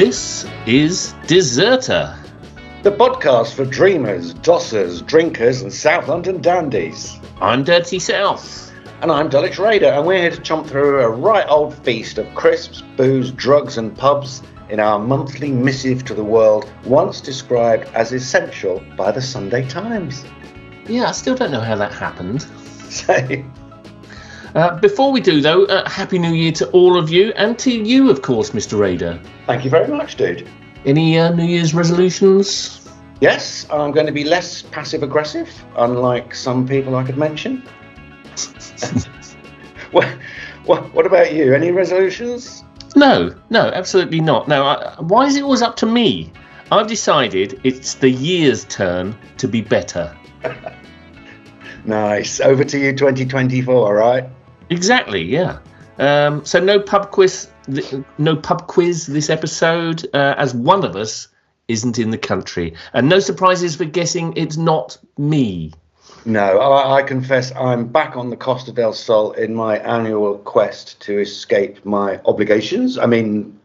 This is Deserter. The podcast for dreamers, dossers, drinkers, and South London dandies. I'm Dirty South. And I'm Dulwich Raider, and we're here to chomp through a right old feast of crisps, booze, drugs, and pubs in our monthly missive to the world, once described as essential by the Sunday Times. Yeah, I still don't know how that happened. Say, Uh, before we do, though, uh, Happy New Year to all of you and to you, of course, Mr. Raider. thank you very much, dude. Any uh, New Year's resolutions? Yes, I'm going to be less passive aggressive, unlike some people I could mention. what, what, what about you? Any resolutions? No, no, absolutely not. No, I, why is it always up to me? I've decided it's the year's turn to be better. Nice. Over to you, 2024, all right? Exactly, yeah. Um, so no pub quiz, no pub quiz this episode, uh, as one of us isn't in the country, and no surprises for guessing it's not me. No, I, I confess I'm back on the Costa del Sol in my annual quest to escape my obligations. I mean,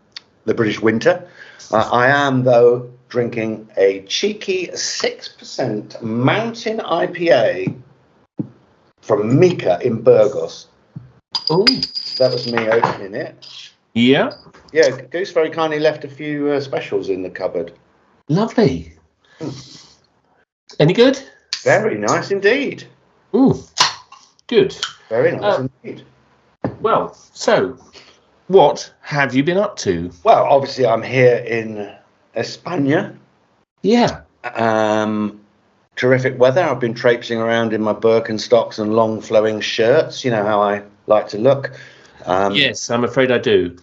the British winter. Uh, I am, though, drinking a cheeky 6% mountain IPA from Mika in Burgos. Oh, That was me opening it. yeah, Yeah, Goose very kindly left a few uh, specials in the cupboard. lovely. Any good? Very nice indeed. Ooh, good. Very nice Oh. indeed. Well, so what have you been up to? Well, obviously, I'm here in España. Yeah. Um, terrific weather. I've been traipsing around in my Birkenstocks and long flowing shirts. You know how I like to look. Um, Yes, I'm afraid I do.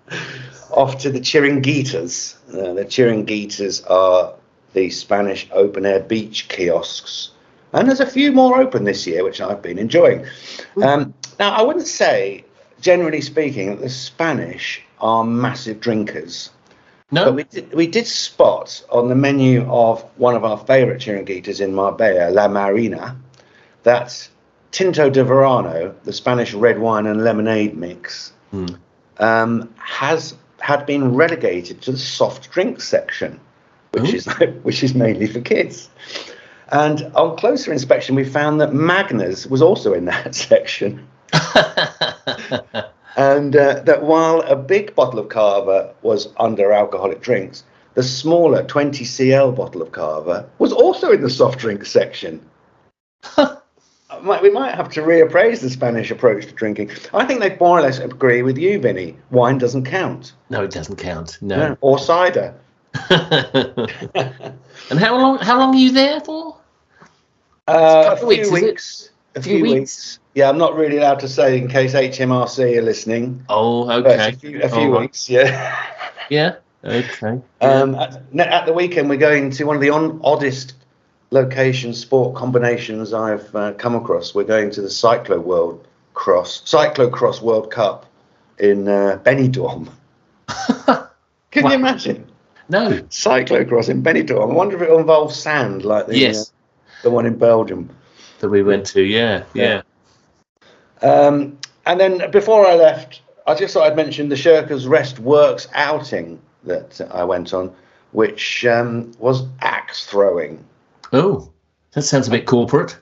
Off to the Chiringuitas. Uh, the Chiringuitas are the Spanish open air beach kiosks. And there's a few more open this year, which I've been enjoying. Um, now, I wouldn't say, generally speaking, that the Spanish are massive drinkers. No. But we did, we did spot on the menu of one of our favourite chiringuitas in Marbella, La Marina, that Tinto de Verano, the Spanish red wine and lemonade mix, Hmm. um, has had been relegated to the soft drink section, which Ooh. is which is mainly for kids. And on closer inspection, we found that Magners was also in that section. And uh, that while a big bottle of Cava was under alcoholic drinks, the smaller 20 cl bottle of Cava was also in the soft drink section. Might- we might have to reappraise the Spanish approach to drinking. I think they more or less agree with you, Vinny. Wine doesn't count, no, it doesn't count. No. or cider. and how long? How long are you there for? Uh, couple a weeks, few is it? weeks. A Few few weeks? weeks. Yeah, I'm not really allowed to say in case HMRC are listening. Oh, okay. a few, a few right. weeks, yeah. Yeah. Okay. Um, at, at the weekend, we're going to one of the on, oddest location sport combinations I've uh, come across. We're going to the Cyclo World Cross, Cyclocross World Cup in uh, Benidorm. Can Wow. you imagine no. cyclocross in Benidorm? I wonder if it involves sand like the Yes. uh, the one in Belgium. That we went to. Yeah. Yeah. Um, and then before I left, I just thought I'd mention the Shirkers Rest Works outing that I went on, which um, was axe throwing. Oh, that sounds a bit corporate.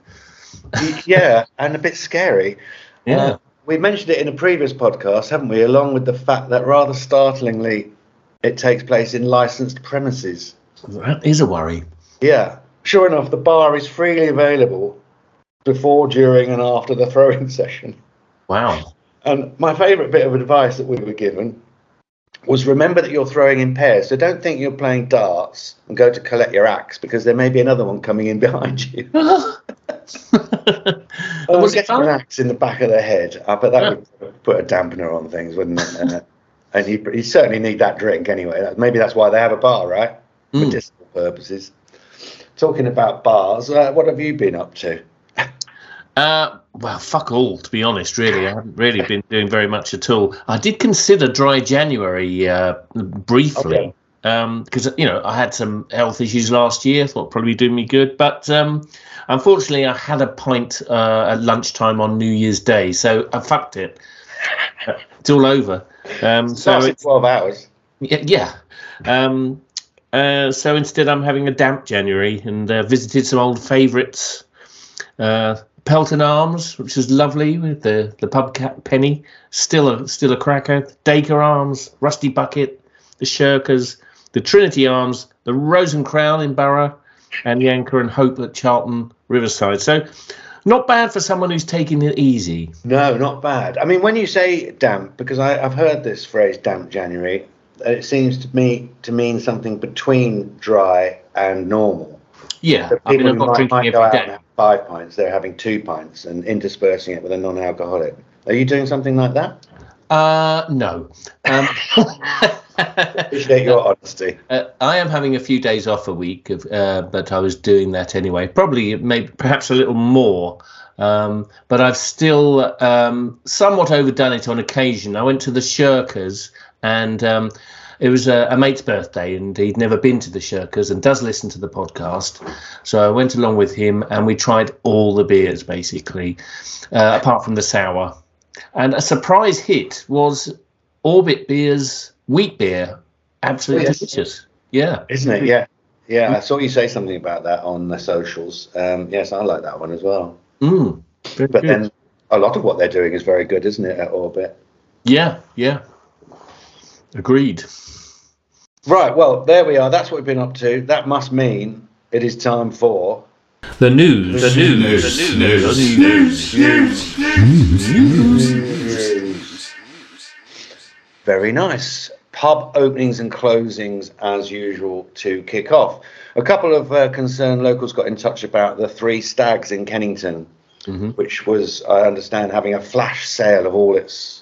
Yeah, and a bit scary. Yeah. Uh, we mentioned it in a previous podcast, haven't we? Along with the fact that rather startlingly, it takes place in licensed premises. that is a worry. Yeah, sure enough, the bar is freely available before, during, and after the throwing session. Wow. And my favourite bit of advice that we were given was remember that you're throwing in pairs. So don't think you're playing darts and go to collect your axe because there may be another one coming in behind you. Oh, was it getting an axe in the back of the head. I bet that Yeah. would put a dampener on things, wouldn't it? Uh, and you, you certainly need that drink anyway. Maybe that's why they have a bar, right? Mm. Medicinal purposes. Talking about bars, uh, what have you been up to? Uh, well, fuck all, to be honest, really. I haven't really been doing very much at all. I did consider dry January uh, briefly Okay. because, you know, I had some health issues last year, thought probably do me good. But um, unfortunately, I had a pint uh, at lunchtime on New Year's Day, so I fucked it. It's all over. Um, so it's, 12 hours. Yeah. yeah. Um, uh, so instead, I'm having a damp January and uh, visited some old favourites. Uh, Pelton Arms, which is lovely with the the pub penny, still a still a cracker. Dacre Arms, Rusty Bucket, the Shirkers, the Trinity Arms, the Rose and Crown in Borough, and the Anchor and Hope at Charlton Riverside. So, not bad for someone who's taking it easy. No, not bad. I mean, when you say damp, because I, I've heard this phrase "damp January," it seems to me to mean something between dry and normal. Yeah, I mean, people I'm not drinking might go out and have five pints, they're having two pints and interspersing it with a non-alcoholic. Are you doing something like that? Uh, no. Um, Appreciate your honesty. Uh, I am having a few days off a week, of, uh, but I was doing that anyway. Probably, maybe, perhaps a little more. Um, but I've still um, somewhat overdone it on occasion. I went to the Shirkers, and um, it was a, a mate's birthday, and he'd never been to the Shirkers and does listen to the podcast. So I went along with him, and we tried all the beers basically, uh, apart from the sour. And a surprise hit was Orbit Beer's wheat beer. Absolutely Oh, yes. delicious. Yeah. Isn't it? Yeah. Yeah, I saw you say something about that on the socials. Um, yes, I like that one as well. Mm. But good. then a lot of what they're doing is very good, isn't it, at Orbit? yeah, yeah. Agreed. Right, well, there we are. That's what we've been up to. That must mean it is time for. The news. The news. The news. News. News. News. Very nice. Pub openings and closings as usual to kick off. A couple of uh, concerned locals got in touch about the Three Stags in Kennington, Mhm. which was, I understand, having a flash sale of all its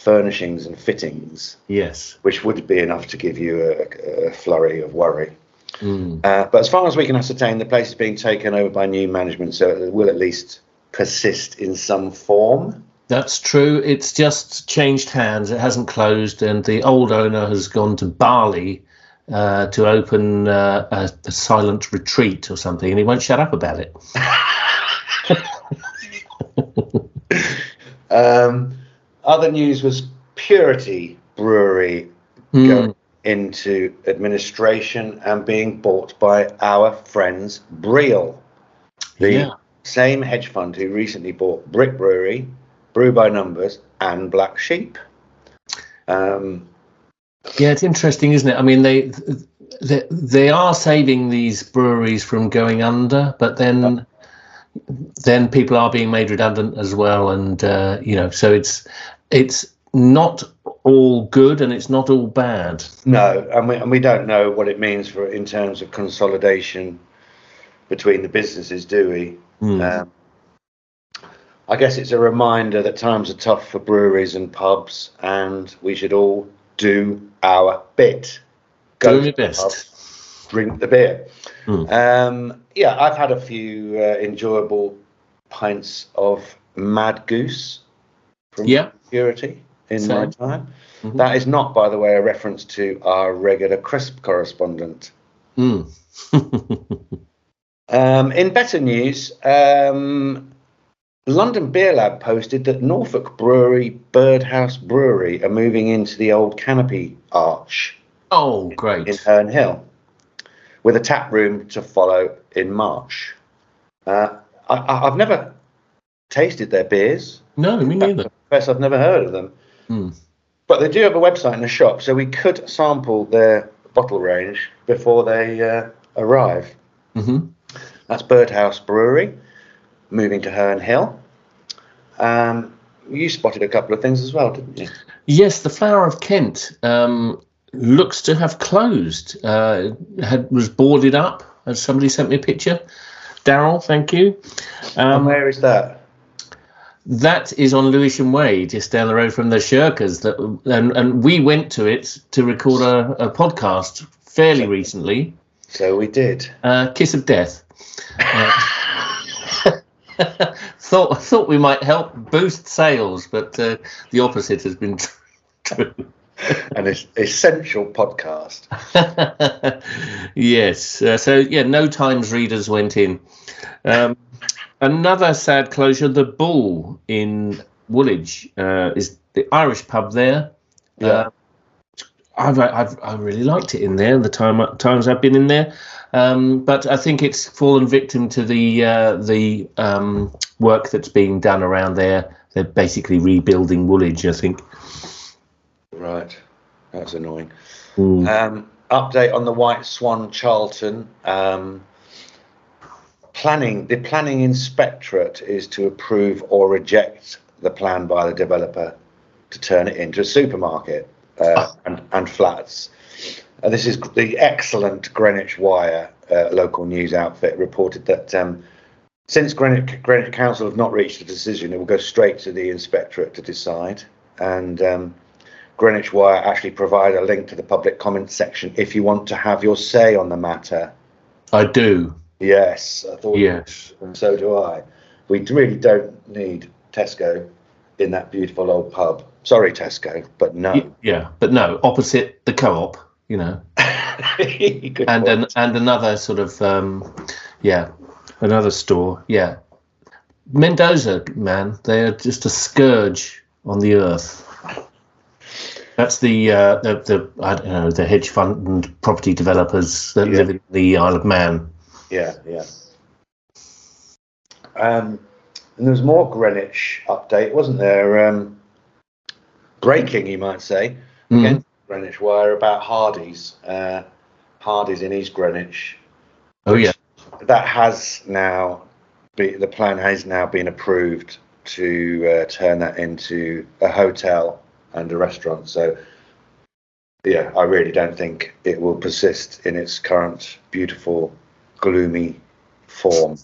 furnishings and fittings, Yes. which would be enough to give you a, a flurry of worry. Mm. Uh, but as far as we can ascertain, the place is being taken over by new management, so it will at least persist in some form. That's true. It's just changed hands. It hasn't closed, and the old owner has gone to Bali uh, to open uh, a, a silent retreat or something, and he won't shut up about it. Um, other news was Purity Brewery Hmm. going into administration and being bought by our friends Breal, the Yeah. same hedge fund who recently bought Brick Brewery, Brew by Numbers, and Black Sheep. Um, Yeah, it's interesting, isn't it? I mean, they they, they are saving these breweries from going under, but then then people are being made redundant as well, and uh, you know, so it's it's not all good and it's not all bad. no, and we, and we don't know what it means for in terms of consolidation between the businesses, do we? Hmm. Um, I guess it's a reminder that times are tough for breweries and pubs, and we should all do our bit. Doing to your best. Drink the beer. Hmm. Um, yeah, I've had a few uh, enjoyable pints of Mad Goose from Yeah. Purity in my Same. time. Mhm. That is not, by the way, a reference to our regular crisp correspondent. Mm. Um, in better news, um, London Beer Lab posted that Norfolk Brewery Birdhouse Brewery are moving into the old Canopy Arch oh, great. in. Herne Hill, with a tap room to follow in March. Uh, I, I've never tasted their beers. No, me neither. Confess I've never heard of them. Hmm. But they do have a website and a shop, so we could sample their bottle range before they uh, arrive. hmm That's Birdhouse Brewery, moving to Herne Hill. Um, you spotted a couple of things as well, didn't you? Yes, the Flower of Kent um, looks to have closed. Uh, had was boarded up. As somebody sent me a picture. Daryl, thank you. and Um, where is that? that is on Lewisham Way, just down the road from the Shirkers. That and, and we went to it to record a, a podcast fairly recently. So we did. Uh, Kiss of Death. Uh, thought thought we might help boost sales, but uh, the opposite has been true. An essential podcast. yes. Uh, so yeah, no times readers went in. Um, another sad closure: the Bull in Woolwich uh, is the Irish pub there. Yeah. Uh, I've, I've I really liked it in there. The time times I've been in there, um, but I think it's fallen victim to the uh, the um, work that's being done around there. They're basically rebuilding Woolwich, I think. Right, that's annoying. Mm. Um, update on the White Swan Charlton. Um, planning the planning inspectorate is to approve or reject the plan by the developer to turn it into a supermarket uh, and, and flats. Uh, this is the excellent Greenwich Wire uh, local news outfit reported that um, since Greenwich, Greenwich Council have not reached a decision, it will go straight to the inspectorate to decide. And um, Greenwich Wire actually provide a link to the public comment section if you want to have your say on the matter. I do. Yes, I thought. Yes. And so do I. We really don't need Tesco in that beautiful old pub. Sorry, Tesco, but no. Yeah, but no, opposite the co-op, you know, and an, and another sort of um, yeah, another store. Yeah, Mendoza, man, they are just a scourge on the earth. That's the uh, the, the I don't know the hedge fund and property developers that Yeah. live in the Isle of Man. Yeah, yeah. Um, and there was more Greenwich update, wasn't there? Um, breaking, you might say, Mhm. against Greenwich Wire about Hardy's. Uh, Hardy's in East Greenwich. Oh yeah, That has now, be, the plan has now been approved to uh, turn that into a hotel and a restaurant. So, yeah, I really don't think it will persist in its current beautiful, gloomy form.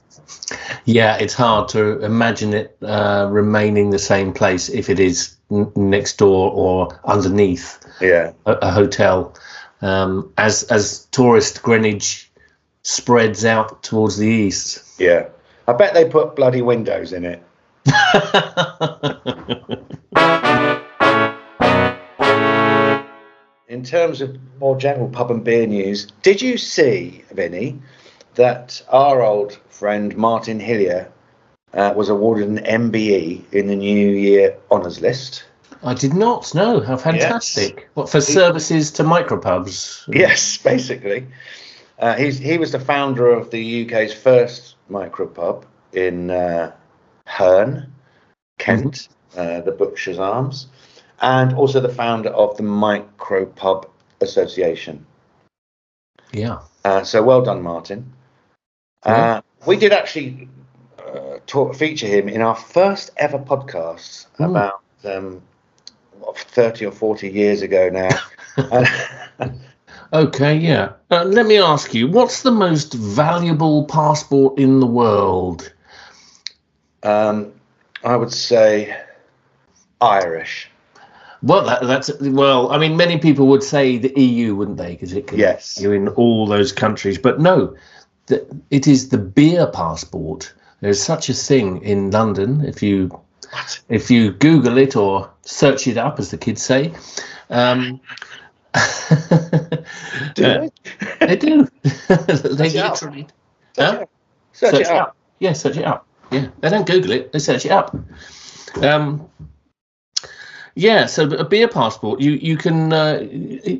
yeah. It's hard to imagine it uh, remaining the same place if it is n- next door or underneath. Yeah. a, a hotel um, as as tourist Greenwich spreads out towards the east. Yeah. I bet they put bloody windows in it. In terms of more general pub and beer news, did you see, Vinny, that our old friend Martin Hillier uh, was awarded an MBE in the New Year Honours List? I did not know. How fantastic! What for services to micropubs? Yes, basically. Uh, he's, he was the founder of the UK's first micropub in uh, Herne, Kent, uh, the Butcher's Arms, and also the founder of the Micropub Association. Yeah. Uh, so well done, Martin. Uh, we did actually uh, talk, feature him in our first ever podcast Mm. about um, what, 30 or 40 years ago now. Okay. Yeah. Uh, let me ask you: What's the most valuable passport in the world? Um, I would say Irish. Well, that, that's well. I mean, many people would say the EU, wouldn't they? Because it can Yes. you're in all those countries. But no, the, it is the beer passport. There's such a thing in London. If you if you Google it or search it up, as the kids say, um, Do uh, they? they do. they Search it up. literally. Huh? Search, it up. Yeah, search it up. Yeah, they don't Google it; they search it up. Um, yeah, so a beer passport. You you can. Uh,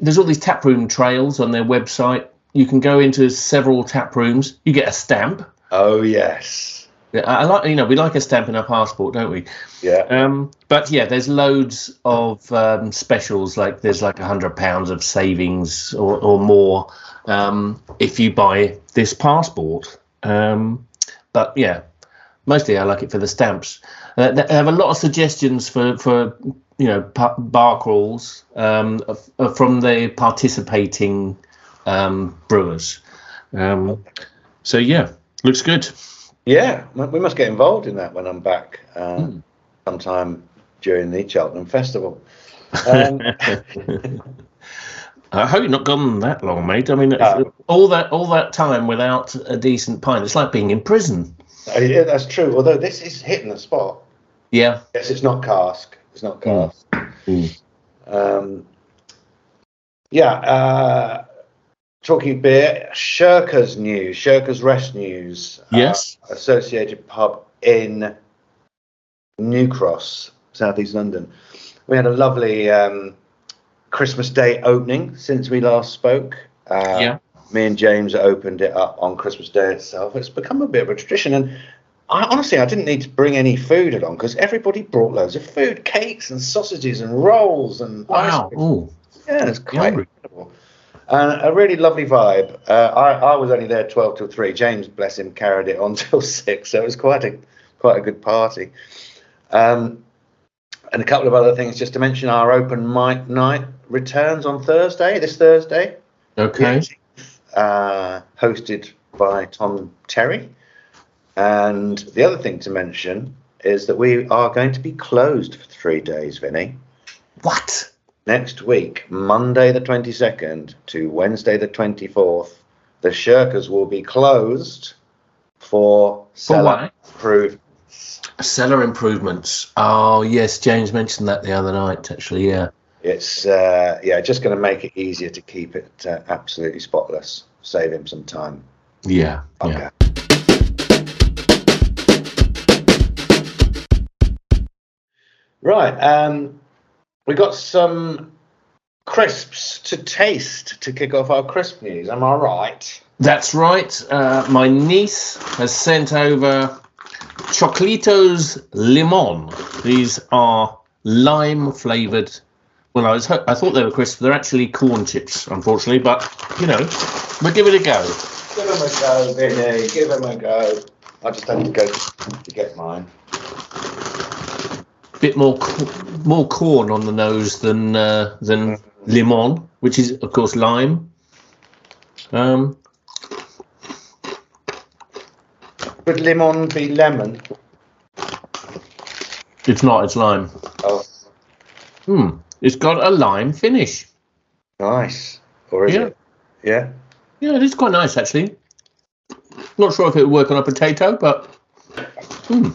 there's all these tap room trails on their website. You can go into several tap rooms. You get a stamp. Oh yes. Yeah, I I like. You know, we like a stamp in our passport, don't we? Yeah. Um, but yeah, there's loads of um, specials. Like there's like a hundred pounds of savings or, or more um, if you buy this passport. Um, but yeah, mostly I like it for the stamps. Uh, they have a lot of suggestions for for you know bar crawls um, from the participating um, brewers. Um, so yeah, looks good. Yeah. We must get involved in that when I'm back uh, Hmm. sometime during the Cheltenham Festival. Um, I hope you've not gone that long, mate. I mean, No. all that all that time without a decent pint. It's like being in prison. uh, yeah, that's true. Although this is hitting the spot. Yeah. Yes, it's not cask. It's not cask. Mm. Um, yeah. Uh, talking beer, Shirker's news, Shirker's Rest news. uh, Yes. associated pub in New Cross, southeast London. We had a lovely um, Christmas Day opening since we last spoke. Uh, Yeah. Me and James opened it up on Christmas Day itself. It's become a bit of a tradition, and I honestly I didn't need to bring any food along because everybody brought loads of food, cakes and sausages and rolls and ice Wow. cream. Oh, Yeah, it's quite Yummy. incredible. And a really lovely vibe. Uh, I, I was only there 12 till 3. James, bless him, carried it on till 6. So it was quite a quite a good party. Um, and a couple of other things just to mention our open mic night returns on Thursday, this Thursday, okay. uh, hosted by Tom Terry. And the other thing to mention is that we are going to be closed for three days, Vinny. What? Next week, Monday the 22nd to Wednesday the 24th, the Shirkers will be closed for, For cellar what? approved. Cellar improvements. Oh, yes. James mentioned that the other night, actually. Yeah. It's uh, yeah, just going to make it easier to keep it uh, absolutely spotless. Save him some time. Yeah. Okay. Yeah. Right. Um, we got some crisps to taste to kick off our crisp news. Am I right? That's right. Uh, my niece has sent over Choclitos Limon. These are lime flavored. Well, I was I thought they were crisps. They're actually corn chips, unfortunately. But you know, we'll give it a go. Give them a go, Vinny. Give him a go. I just had to go to get mine. Bit more more corn on the nose than uh, than limon, which is of course lime. Um, Would lemon be lemon? it's not. It's lime. Oh, Hmm. It's got a lime finish. nice. Or is Yeah. it? Yeah. Yeah, it is quite nice actually. Not sure if it would work on a potato, but hmm.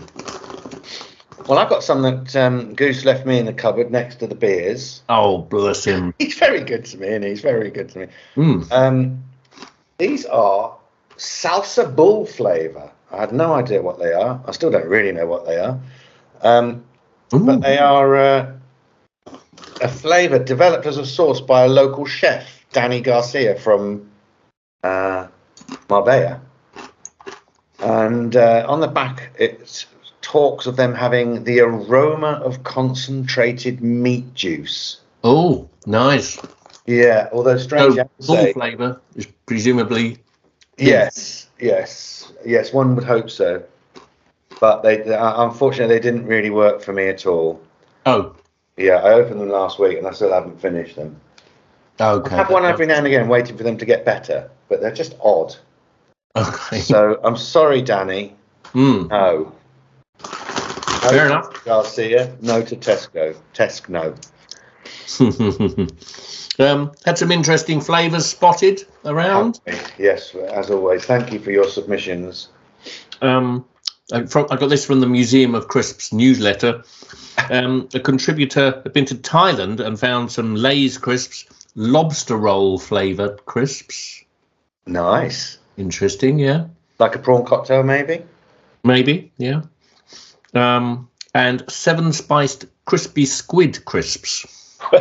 Well, I've got some that um, Goose left me in the cupboard next to the beers. oh bless him. He's very good to me, and he's very good to me. Hmm. Um, these are salsa bull flavour. I had no idea what they are. I still don't really know what they are. Um, but they are uh, a flavour developed as a sauce by a local chef, Danny Garcia from uh, Marbella. And uh, on the back, it talks of them having the aroma of concentrated meat juice. Oh, nice. Yeah, although strange So say. flavour is presumably Yes, yes, yes. One would hope so, but they uh, unfortunately they didn't really work for me at all. oh Yeah, I opened them last week and I still haven't finished them. okay. I have one every now and again, waiting for them to get better, but they're just odd. Okay. So I'm sorry, Danny. Hmm. No. Fair No enough. Garcia. No to Tesco. Tesco, no. um, had some interesting flavours spotted around. Yes, as always. Thank you for your submissions. Um, I, from, I got this from the Museum of Crisps newsletter. Um, a contributor had been to Thailand and found some Lay's crisps, lobster roll flavoured crisps. Nice. Interesting, yeah. Like a prawn cocktail, maybe. Maybe, yeah. Um, and seven spiced crispy squid crisps.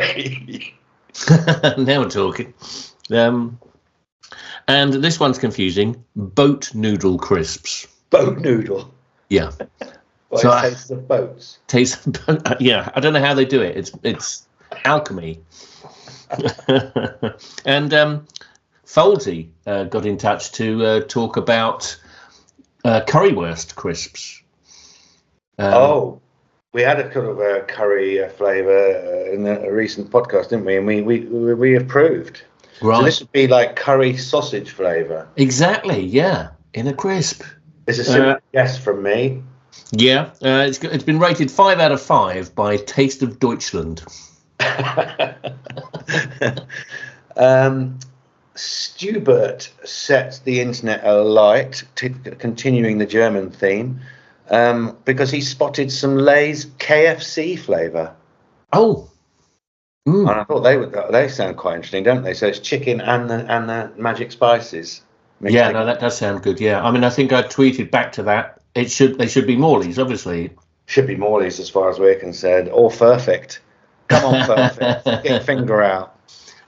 now we're talking. Um, and this one's confusing. Boat noodle crisps. Boat noodle. Yeah, Well, So it I- tastes of boats. taste. yeah, I don't know how they do it. It's it's alchemy. and um, Folsey uh, got in touch to uh, talk about uh, currywurst crisps. Um, Oh, we had a kind of a curry uh, flavour uh, in a, a recent podcast, didn't we? And we we we, we approved. right. So this would be like curry sausage flavour. exactly. Yeah, in a crisp. It's a simple Uh, guess from me. Yeah, uh, it's, it's been rated five out of five by Taste of Deutschland. um, Stubert set the internet alight, t- continuing the German theme, um, because he spotted some Lay's KFC flavour. Oh, Mm. And I thought they would. They sound quite interesting, don't they? So it's chicken and the and the magic spices. yeah, together. no, that does sound good. Yeah, I mean, I think I tweeted back to that. It should they should be Morley's, obviously. should be Morley's as far as we're concerned, or Perfect. Come on, perfect. Get your finger out.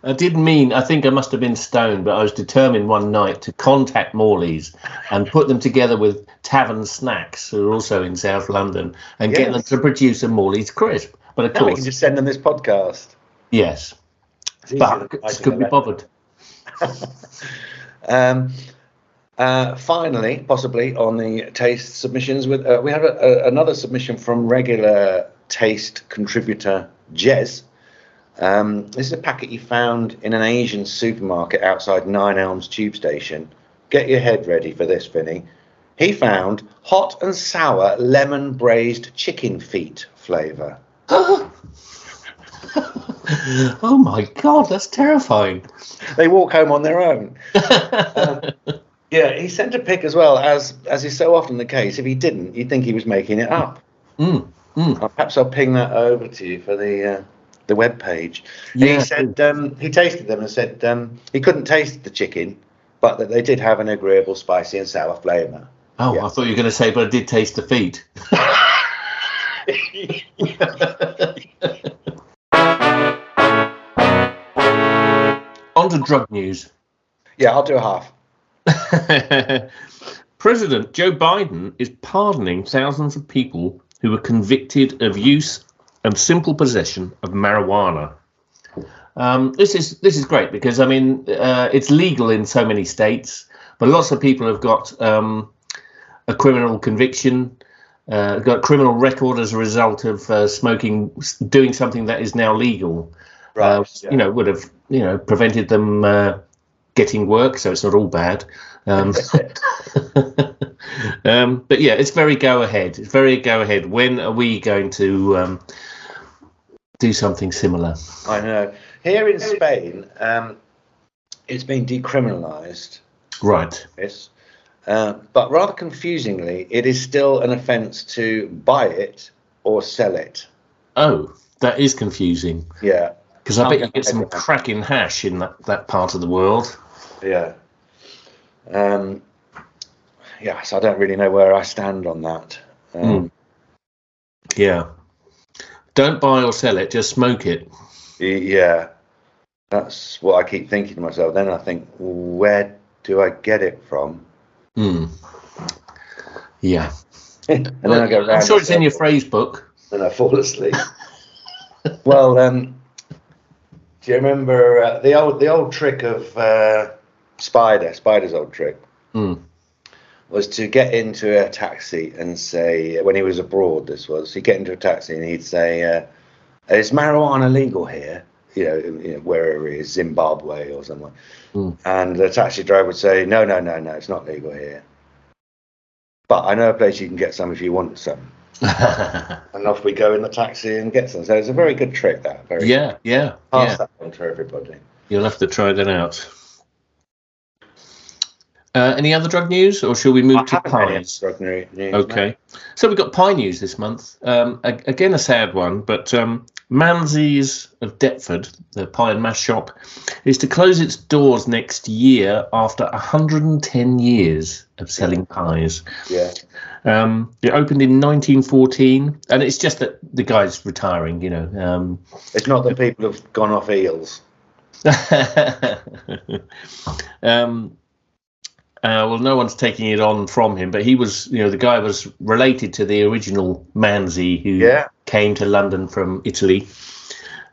I didn't mean, I think I must have been stoned, but I was determined one night to contact Morley's and put them together with Tavern Snacks, who are also in South London, and get them to produce a Morley's crisp. But of Now we course, can just send them this podcast. yes, but I couldn't be bothered. Um, uh, finally, possibly on the taste submissions, with uh, we have a, a, another submission from regular taste contributor Jez. Um, this is a packet you found in an Asian supermarket outside Nine Elms Tube Station. Get your head ready for this, Vinny. He found hot and sour lemon braised chicken feet flavour. oh my god, that's terrifying. They walk home on their own. Um, yeah, he sent a pic as well, as as is so often the case. If he didn't, you'd think he was making it up. Mm, mm. Uh, Perhaps I'll ping that over to you for the uh, the web page. Yeah. He said um, he tasted them and said um, he couldn't taste the chicken, but that they did have an agreeable spicy and sour flavour. Oh, Yeah. I thought you were going to say, but I did taste the feet. On to drug news. Yeah, I'll do a half. President Joe Biden is pardoning thousands of people who were convicted of use and simple possession of marijuana. Um, this is this is great because I mean uh, it's legal in so many states, but lots of people have got um, a criminal conviction, uh, got a criminal record as a result of uh, smoking, doing something that is now legal. Right. Uh, You know, would have you know prevented them uh, getting work, so it's not all bad. Um, um, but yeah, it's very go ahead. It's very go ahead. When are we going to um, do something similar? I know. Here in Spain, um, it's been decriminalised. Right. Yes. Uh, but rather confusingly, it is still an offence to buy it or sell it. Oh, that is confusing Yeah. because I bet you get some cracking hash in that, that part of the world. Yeah. Um, yeah, so I don't really know where I stand on that. Um, Yeah. Don't buy or sell it, just smoke it. Yeah. That's what I keep thinking to myself. Then I think, where do I get it from? Hmm. Yeah. and then I go I'm sure it's in your phrase book. and I fall asleep. well, um, do you remember uh, the old the old trick of uh, Spider? Spider's old trick Hmm. Was to get into a taxi and say when he was abroad. This was he'd get into a taxi and he'd say, uh, "Is marijuana legal here?" You know, you know, wherever he is, Zimbabwe or somewhere. Mm. And the taxi driver would say, "No, no, no, no, it's not legal here." But I know a place you can get some if you want some. And off we go in the taxi and get some. So it's a very good trick. That very yeah, yeah, pass yeah. that on to everybody. You'll have to try that out. Uh, any other drug news, or shall we move I to pies? extraordinary news, Okay, so we've got pie news this month. Um, a- again, a sad one, but um, Manze's of Deptford, the pie and mash shop, is to close its doors next year after 110 years of selling pies. Yeah. Um, it opened in 1914, and it's just that the guy's retiring, you know. Um, It's not that people have gone off eels. um, uh, well, no one's taking it on from him, but he was, you know, the guy was related to the original Manze who Yeah. came to London from Italy.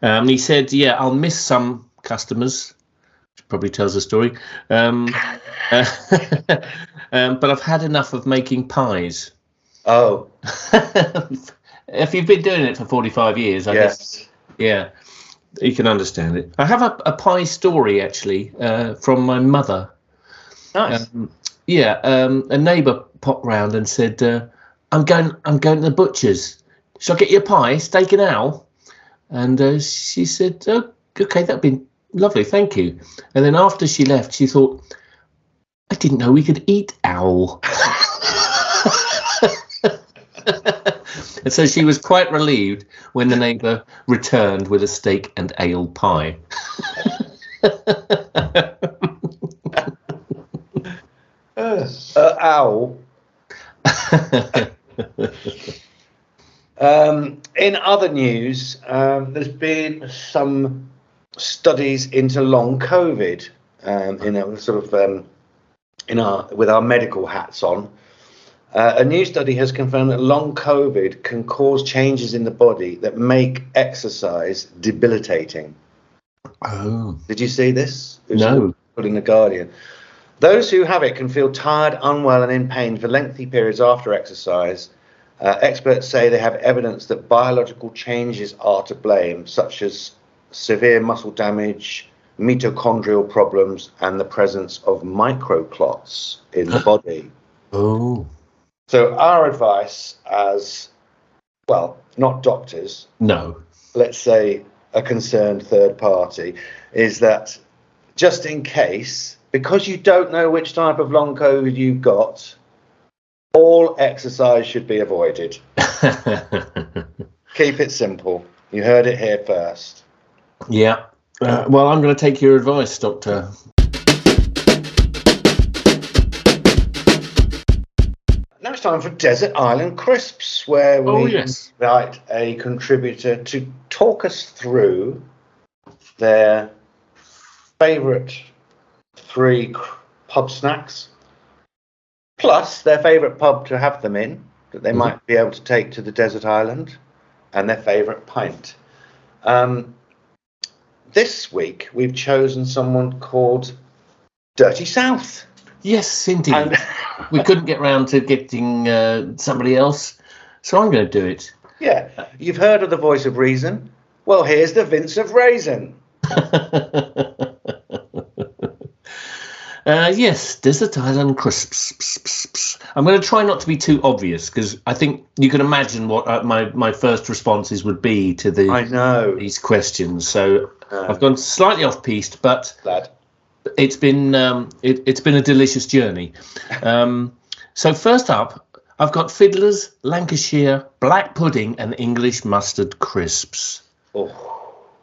Um, he said, "Yeah, I'll miss some customers." Which probably tells the story. Um, uh, um, but I've had enough of making pies. Oh, if you've been doing it for 45 years, I guess yes. yeah, you can understand it. I have a, a pie story actually uh, from my mother. Nice. Um, yeah, um, a neighbour popped round and said, uh, "I'm going, I'm going to the butcher's. Shall I get you a pie, steak and owl?" And uh, she said, oh, "Okay, that'd be lovely, thank you." And then after she left, she thought, "I didn't know we could eat owl." and so she was quite relieved when the neighbour returned with a steak and ale pie. Uh, owl. Um, in other news, um, there's been some studies into long COVID. Um, in a sort of um, in our with our medical hats on. Uh, a new study has confirmed that long COVID can cause changes in the body that make exercise debilitating. Oh. Did you see this? It was No. put in the Guardian. Those who have it can feel tired, unwell, and in pain for lengthy periods after exercise. Uh, experts say they have evidence that biological changes are to blame, such as severe muscle damage, mitochondrial problems, and the presence of microclots in the body. Oh. So, our advice as well, not doctors, No. let's say a concerned third party, is that just in case, because you don't know which type of long COVID you've got, all exercise should be avoided. Keep it simple. You heard it here first. yeah. Uh, well, I'm going to take your advice, Doctor. Now it's time for Desert Island Crisps, where we Oh, yes. invite a contributor to talk us through their favourite three pub snacks, plus their favourite pub to have them in that they Mhm. might be able to take to the desert island, and their favourite pint. Um, this week we've chosen someone called Dirty South. Yes, indeed. And we couldn't get round to getting uh, somebody else, so I'm going to do it. yeah, you've heard of the voice of reason. Well, here's the Vince of Raisin. Uh, yes, Desert Island crisps. I'm going to try not to be too obvious because I think you can imagine what uh, my my first responses would be to the I know, these questions. So Uh, I've gone slightly off piste, but lad. it's been um, it, it's been a delicious journey. Um, so first up, I've got Fiddlers, Lancashire, black pudding, and English mustard crisps. Oh,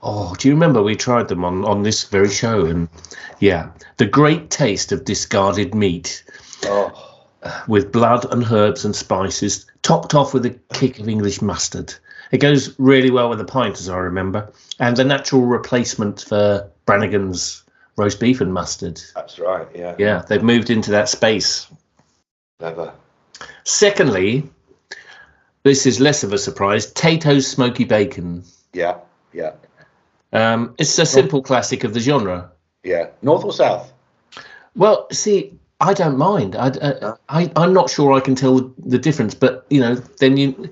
Oh, do you remember we tried them on on this very show? And yeah, the great taste of discarded meat oh, with blood and herbs and spices, topped off with a kick of English mustard. It goes really well with the pint, as I remember, and the natural replacement for Brannigan's roast beef and mustard. that's right. Yeah, Yeah, they've moved into that space. clever. Secondly, this is less of a surprise Tayto's Smoky Bacon. Yeah, yeah, Um, it's a simple classic of the genre. yeah. North or south? Well, see, I don't mind. I, I, I I'm not sure I can tell the difference, but you know, then you,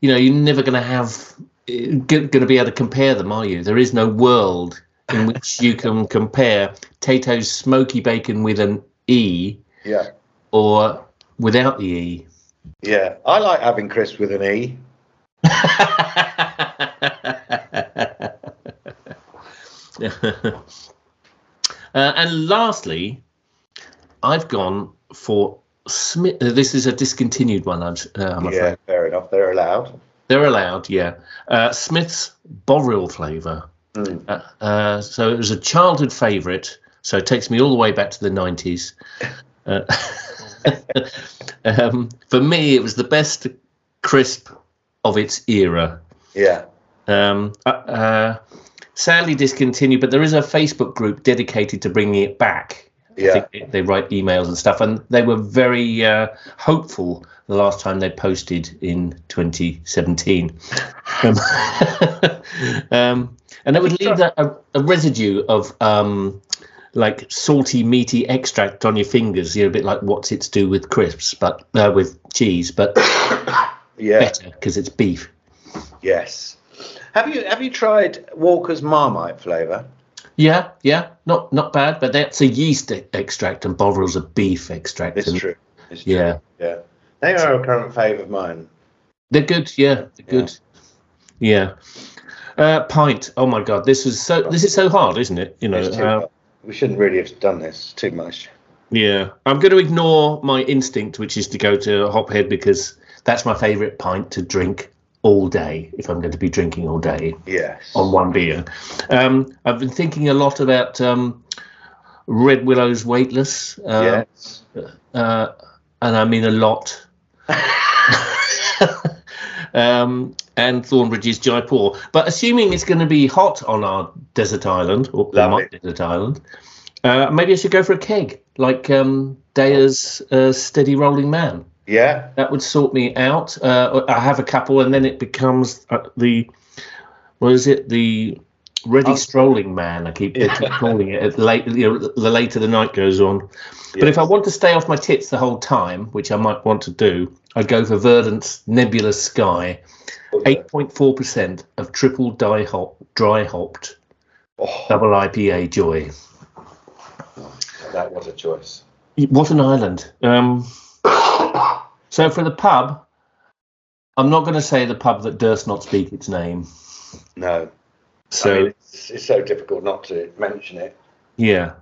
you know, you're never going to have going to be able to compare them, are you? There is no world in which you can compare Tayto's smoky bacon with an E Yeah, or without the E. yeah. I like having crisps with an E. Uh, and lastly, I've gone for Smith. Uh, this is a discontinued one, I'm, uh, I'm afraid. Yeah, fair enough. They're allowed. They're allowed, yeah. Uh, Smith's Bovril flavour. Mm. So it was a childhood favourite. So it takes me all the way back to the 90s. Uh, um, for me, it was the best crisp of its era. Yeah, Um, uh, sadly discontinued, but there is a Facebook group dedicated to bringing it back. Yeah. they- write emails and stuff, and they were very uh, hopeful the last time they posted in 2017. Um, um, and they would leave that, a, a residue of um, like salty, meaty extract on your fingers, you know, a bit like what's it to do with crisps, but uh, with cheese, but Yeah. better because it's beef. Yes. Have you have you tried Walker's Marmite flavour? Yeah, yeah, not not bad, but that's a yeast extract, and Bovril's a beef extract. It's true. It's true. Yeah, Yeah. They are a current favourite of mine. they're good. Yeah, they're good. Yeah. Uh, pint. Oh my god, this is so. This is so hard, isn't it? You know. Uh, we shouldn't really have done this. Too much. yeah, I'm going to ignore my instinct, which is to go to Hophead because that's my favourite pint to drink all day. If I'm going to be drinking all day Yes. on one beer, um, I've been thinking a lot about um, Red Willow's Weightless. Uh, yes. uh, and I mean a lot. um, and Thornbridge is Jaipur. But assuming it's going to be hot on our desert island or Lovely. my desert island, uh, maybe I should go for a keg like um, Deya's uh, Steady Rolling Man. Yeah. That would sort me out. Uh, I have a couple, and then it becomes uh, the what is it? The Ready Oh. Strolling Man. I keep, I keep calling it. At late, you know, the later the night goes on. But Yes. if I want to stay off my tits the whole time, which I might want to do, I'd go for Verdant's Nebulous Sky. Eight point four percent of triple dry hop, dry hopped Oh, double IPA joy. that was a choice. What an island. Um, so for the pub, I'm not going to say the pub that durst not speak its name. No. So I mean, it's, it's so difficult not to mention it. yeah,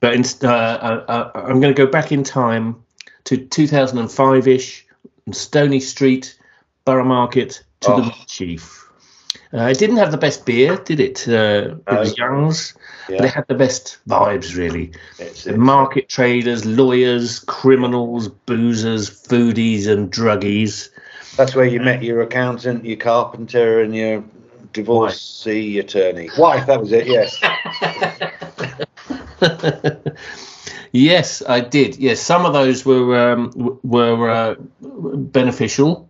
but in, uh, uh, uh, I'm going to go back in time to 2005ish, Stoney Street, Borough Market, to the Oh. Wheatsheaf. Uh, it didn't have the best beer, did it? Uh, it was No. Young's, but Yeah. it had the best vibes, really. It's, it's- market traders, lawyers, criminals, boozers, foodies, and druggies. That's where you met your accountant, your carpenter, and your divorcee attorney. Wife, that was it, yes. yes, I did. Yes, some of those were um, were uh, beneficial.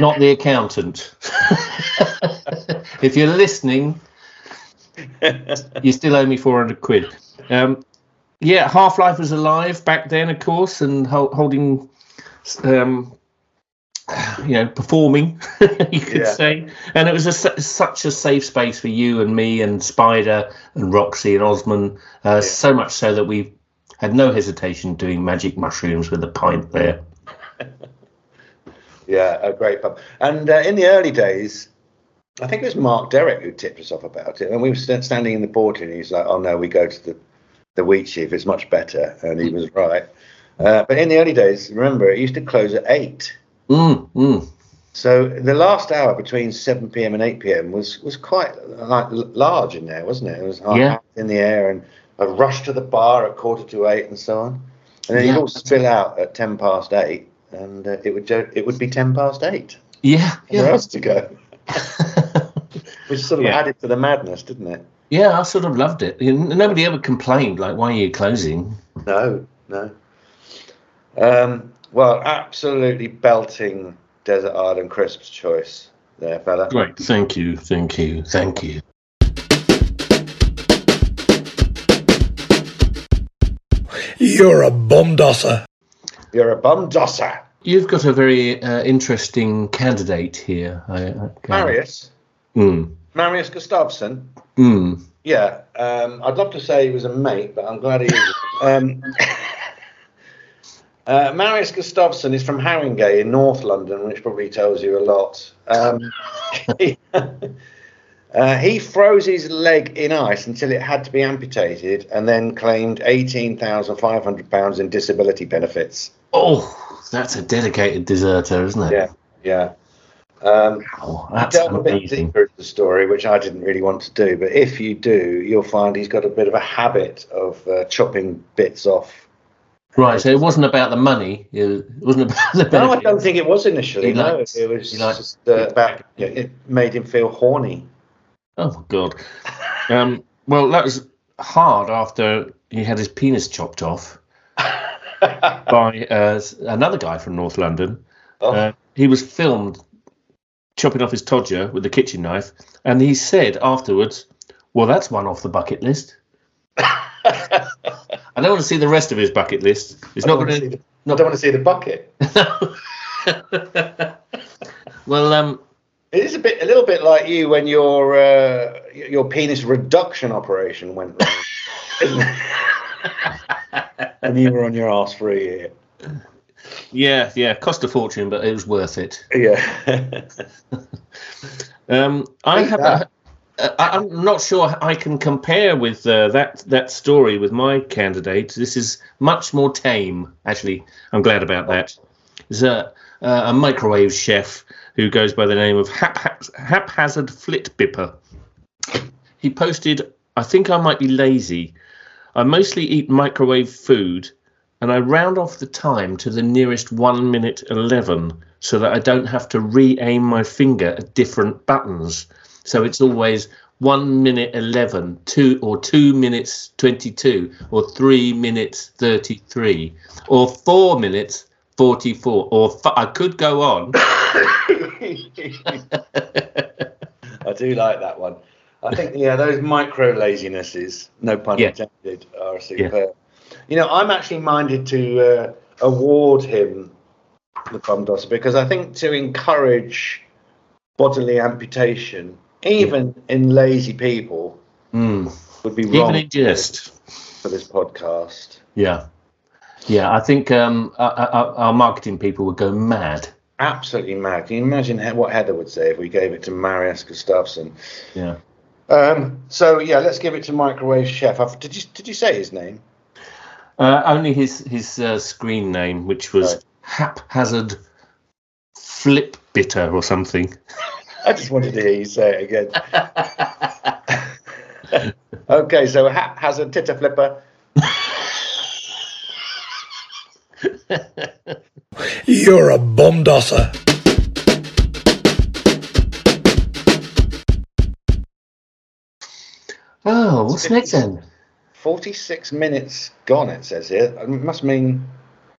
Not the accountant. if you're listening, you still owe me 400 quid. Um, yeah, Half Life was alive back then, of course, and hol- holding, um, you know, performing, you could Yeah. say. And it was a, such a safe space for you and me and Spider and Roxy and Osman. Uh, So much so that we had no hesitation doing magic mushrooms with a pint there. Yeah, a great pub. And uh, in the early days, I think it was Mark Derrick who tipped us off about it. And we were standing in the porch, and he's like, "Oh no, we go to the the wheat sheaf. It's much better." And he was right. Uh, but in the early days, remember, it used to close at eight. Mm, mm. So the last hour between 7 p.m. and 8 p.m. was was quite like large in there, wasn't it? It was Yeah. in the air, and a rush to the bar at quarter to eight, and so on. And then Yeah. you'd all spill out at 10 past eight, and uh, it would jo- it would be 10 past eight. Yeah, Where yeah. else to go? Which sort of Yeah. added to the madness, didn't it? yeah, I sort of loved it. Nobody ever complained, like, why are you closing? No, no. Um, well, absolutely belting Desert Island Crisps choice there, fella. Great. Thank you. Thank you. Thank you. You're a bomb dosser. You're a bum dosser. You've got a very uh, interesting candidate here. I, I, Marius. Mm, Marius Gustavson. mm. Yeah, um, I'd love to say he was a mate, but I'm glad he isn't. um, uh, Marius Gustavson is from Haringey in North London, which probably tells you a lot. Um, he, uh, he froze his leg in ice until it had to be amputated and then claimed £18,500 in disability benefits. Oh, that's a dedicated deserter, isn't it? Yeah, yeah. Um, Oh, that's delve a bit deeper into the story, which I didn't really want to do. But if you do, you'll find he's got a bit of a habit of uh, chopping bits off. Right, so it wasn't about the money. It wasn't about the No, I don't think it was initially. No, it was just uh, about yeah, it made him feel horny. Oh my god. Um, well, that was hard after he had his penis chopped off by uh, another guy from North London. Oh, Uh, he was filmed chopping off his todger with a kitchen knife, and he said afterwards, "Well, that's one off the bucket list." I don't want to see the rest of his bucket list. It's I not going to. the- I don't want to see the bucket. well, um, It is a bit, a little bit like you when your uh, your penis reduction operation went wrong? and you were on your ass for a year. yeah, yeah, cost a fortune, but it was worth it. Yeah. Um, I have. A, I, I'm not sure I can compare with uh, that that story with my candidate. This is much more tame. Actually, I'm glad about that. There's a a microwave chef who goes by the name of Hap, Haphazard Flit Bipper. He posted, "I think I might be lazy. I mostly eat microwave food, and I round off the time to the nearest one minute 11 so that I don't have to re aim my finger at different buttons. So it's always one minute 11, two or two minutes 22, or three minutes 33, or four minutes 44, or f- I could go on. I do like that one. I think yeah, those micro lazinesses, no pun Yeah. intended, are superb. You know, I'm actually minded to uh, award him the Dosser because I think to encourage bodily amputation, even in lazy people, Mm. would be Even wrong in jest. for this podcast. Yeah. Yeah, I think um, our, our, our marketing people would go mad. Absolutely mad. Can you imagine what Heather would say if we gave it to Marius Gustavson? Yeah. Um, so yeah, let's give it to Microwave Chef. I've, did you did you say his name? Uh, only his his uh, screen name, which was Right. haphazard flip bitter or something. I just wanted to hear you say it again. okay, so ha- has a titter flipper. You're a bum Oh, what's next then? 46 minutes gone, it says here. It must mean.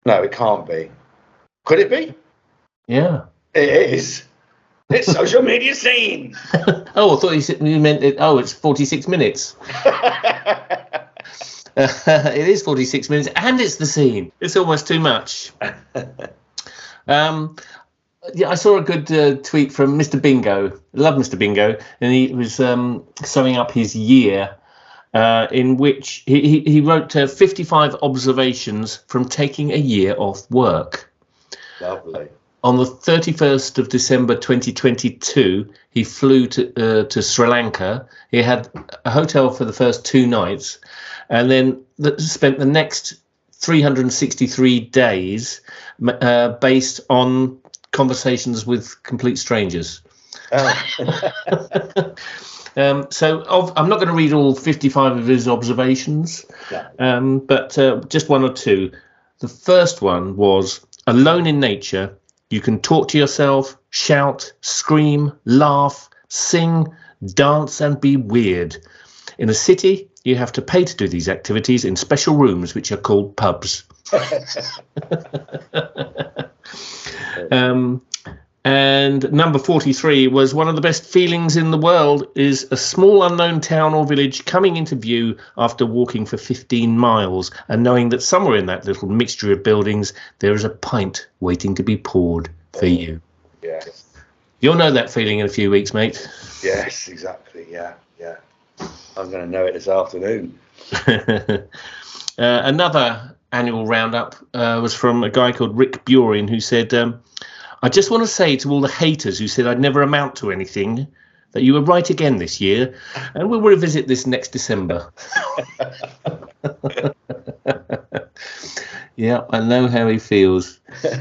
No, it can't be. Could it be? Yeah. It is. It's social media scene. oh, I thought you, said, you meant it. Oh, it's 46 minutes. it is 46 minutes and it's the scene. It's almost too much. Um, yeah, I saw a good uh, tweet from Mr. Bingo. Love Mr. Bingo, and he was um, summing up his year, uh, in which he he, he wrote uh, 55 observations from taking a year off work. Lovely. On the 31st of December 2022, he flew to uh, to Sri Lanka. He had a hotel for the first two nights, and then the, spent the next 363 days uh, based on conversations with complete strangers. Oh. Um, so of, I'm not going to read all 55 of his observations, Yeah. um, but uh, just one or two. The first one was alone in nature, you can talk to yourself, shout, scream, laugh, sing, dance, and be weird. In a city, you have to pay to do these activities in special rooms, which are called pubs. um, and number 43 was one of the best feelings in the world is a small unknown town or village coming into view after walking for 15 miles and knowing that somewhere in that little mixture of buildings there is a pint waiting to be poured for you. yes. You'll know that feeling in a few weeks, mate. Yes, exactly. Yeah, yeah. I'm going to know it this afternoon. uh, another annual roundup uh, was from a guy called Rick Burin who said, um, I just want to say to all the haters who said I'd never amount to anything that you were right again this year, and we'll revisit this next December. yeah, I know how he feels.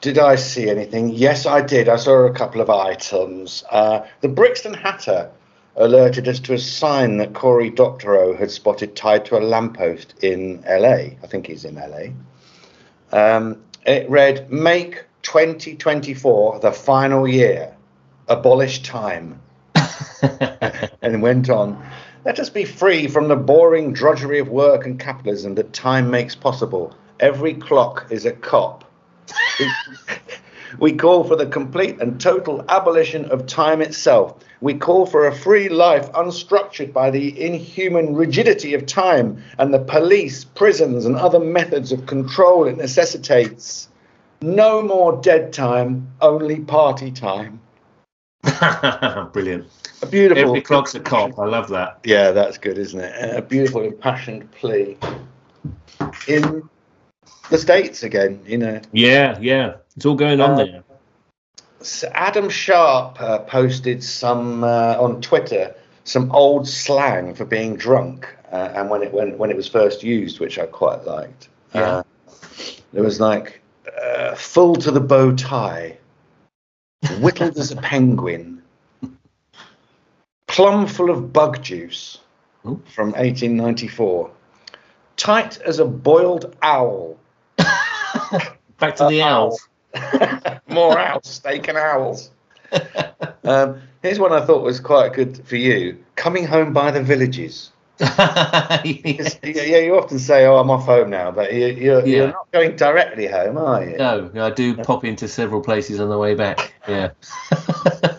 Did I see anything? Yes, I did. I saw a couple of items. Uh, the Brixton Hatter alerted us to a sign that Cory Doctorow had spotted tied to a lamppost in LA. I think he's in LA. Um, it read, Make 2024 the final year. Abolish time. and went on, Let us be free from the boring drudgery of work and capitalism that time makes possible. Every clock is a cop. We call for the complete and total abolition of time itself. We call for a free life unstructured by the inhuman rigidity of time and the police, prisons, and other methods of control it necessitates. No more dead time, only party time. Brilliant. A beautiful. Every clock's a cop. I love that. Yeah, that's good, isn't it? A beautiful, impassioned plea. In the States again, you know. Yeah, yeah. It's all going on Uh, there. So Adam Sharp uh, posted some uh, on Twitter some old slang for being drunk, uh, and when it when when it was first used, which I quite liked. Yeah. Uh, there was like uh, full to the bow tie, whittled as a penguin, plum full of bug juice Ooh. from 1894, tight as a boiled owl. Back to the owls. More owls, steak and owls. Um, here's one I thought was quite good for you. Coming home by the villages. Yes. Yeah, you often say, "Oh, I'm off home now," but you, you're, Yeah. you're not going directly home, are you? No, I do pop into several places on the way back. Yeah.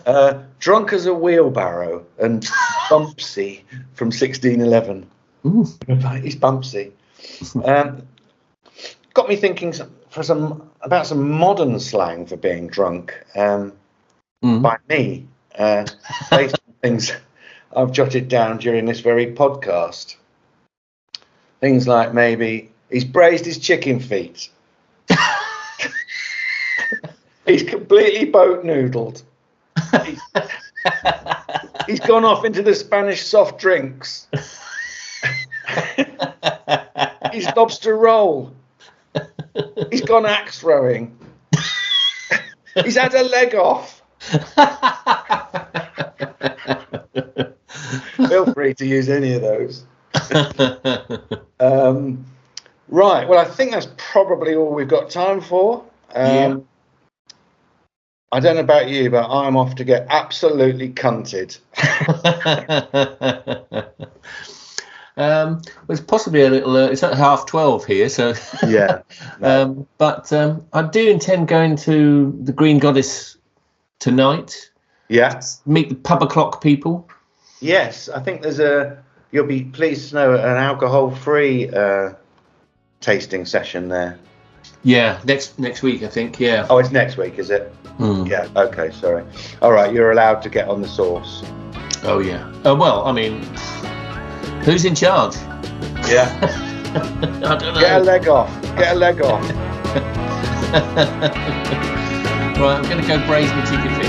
Uh, drunk as a wheelbarrow and Bumpsy from 1611. Ooh. He's Bumpsy. Um, got me thinking for some about some modern slang for being drunk um, Mm. by me, uh, based on things I've jotted down during this very podcast. Things like maybe he's braised his chicken feet. he's completely boat noodled. He's, he's gone off into the Spanish soft drinks. he's lobster roll. He's gone axe throwing. he's had a leg off. Feel free to use any of those. Um, right. Well, I think that's probably all we've got time for. Um, Yeah. I don't know about you, but I'm off to get absolutely cunted. um, it's possibly a little. Uh, it's at half twelve here, so. Yeah. No. um, but um, I do intend going to the Green Goddess tonight. Yeah. Meet the pub o'clock people. Yes, I think there's a. You'll be pleased to know an alcohol-free uh, tasting session there. Yeah, next next week I think. Yeah. Oh, it's next week, is it? Hmm. Yeah. Okay. Sorry. All right. You're allowed to get on the sauce. Oh yeah. Uh, well, I mean, who's in charge? Yeah. I don't know. Get a leg off. Get a leg off. right, I'm going to go braise my chicken.